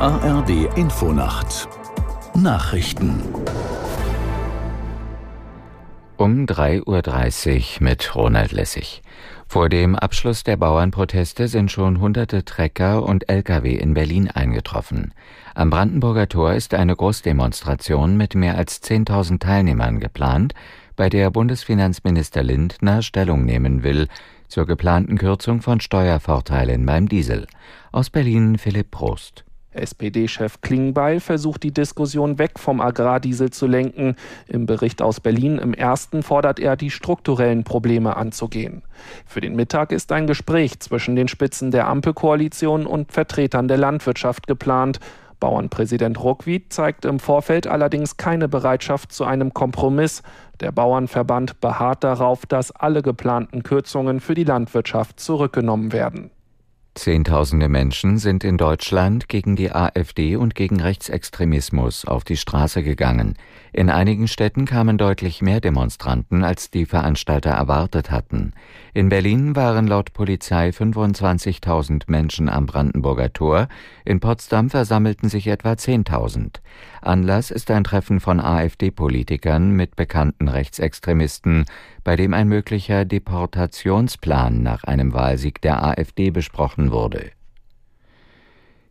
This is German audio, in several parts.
ARD Infonacht Nachrichten um 3.30 Uhr mit Ronald Lessig. Vor dem Abschluss der Bauernproteste sind schon hunderte Trecker und Lkw in Berlin eingetroffen. Am Brandenburger Tor ist eine Großdemonstration mit mehr als 10.000 Teilnehmern geplant, bei der Bundesfinanzminister Lindner Stellung nehmen will zur geplanten Kürzung von Steuervorteilen beim Diesel. Aus Berlin Philipp Prost. SPD-Chef Klingbeil versucht die Diskussion weg vom Agrardiesel zu lenken. Im Bericht aus Berlin im ersten fordert er, die strukturellen Probleme anzugehen. Für den Mittag ist ein Gespräch zwischen den Spitzen der Ampelkoalition und Vertretern der Landwirtschaft geplant. Bauernpräsident Ruckwied zeigt im Vorfeld allerdings keine Bereitschaft zu einem Kompromiss. Der Bauernverband beharrt darauf, dass alle geplanten Kürzungen für die Landwirtschaft zurückgenommen werden. Zehntausende Menschen sind in Deutschland gegen die AfD und gegen Rechtsextremismus auf die Straße gegangen. In einigen Städten kamen deutlich mehr Demonstranten, als die Veranstalter erwartet hatten. In Berlin waren laut Polizei 25.000 Menschen am Brandenburger Tor, in Potsdam versammelten sich etwa 10.000. Anlass ist ein Treffen von AfD-Politikern mit bekannten Rechtsextremisten, bei dem ein möglicher Deportationsplan nach einem Wahlsieg der AfD besprochen wurde.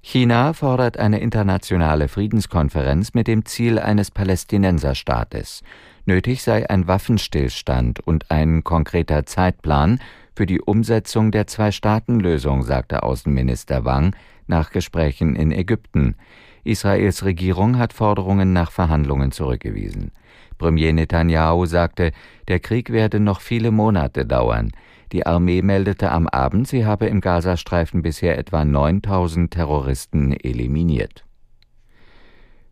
China fordert eine internationale Friedenskonferenz mit dem Ziel eines Palästinenserstaates. Nötig sei ein Waffenstillstand und ein konkreter Zeitplan für die Umsetzung der Zwei-Staaten-Lösung, sagte Außenminister Wang nach Gesprächen in Ägypten. Israels Regierung hat Forderungen nach Verhandlungen zurückgewiesen. Premier Netanyahu sagte, der Krieg werde noch viele Monate dauern. Die Armee meldete am Abend, sie habe im Gazastreifen bisher etwa 9000 Terroristen eliminiert.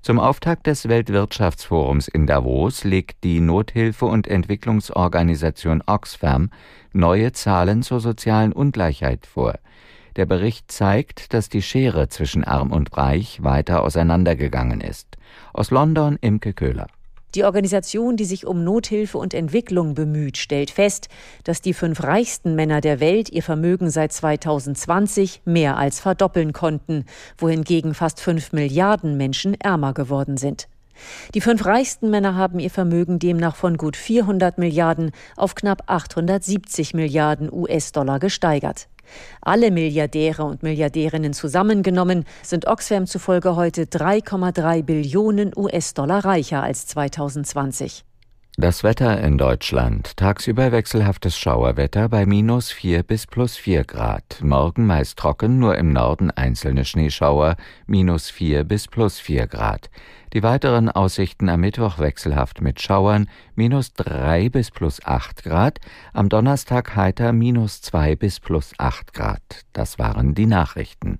Zum Auftakt des Weltwirtschaftsforums in Davos legt die Nothilfe- und Entwicklungsorganisation Oxfam neue Zahlen zur sozialen Ungleichheit vor. Der Bericht zeigt, dass die Schere zwischen Arm und Reich weiter auseinandergegangen ist. Aus London Imke Köhler. Die Organisation, die sich um Nothilfe und Entwicklung bemüht, stellt fest, dass die fünf reichsten Männer der Welt ihr Vermögen seit 2020 mehr als verdoppeln konnten, wohingegen fast fünf Milliarden Menschen ärmer geworden sind. Die fünf reichsten Männer haben ihr Vermögen demnach von gut 400 Milliarden auf knapp 870 Milliarden US-Dollar gesteigert. Alle Milliardäre und Milliardärinnen zusammengenommen sind Oxfam zufolge heute 3,3 Billionen US-Dollar reicher als 2020. Das Wetter in Deutschland. Tagsüber wechselhaftes Schauerwetter bei minus 4 bis plus 4 Grad. Morgen meist trocken, nur im Norden einzelne Schneeschauer, minus 4 bis plus 4 Grad. Die weiteren Aussichten am Mittwoch wechselhaft mit Schauern, minus 3 bis plus 8 Grad. Am Donnerstag heiter, minus 2 bis plus 8 Grad. Das waren die Nachrichten.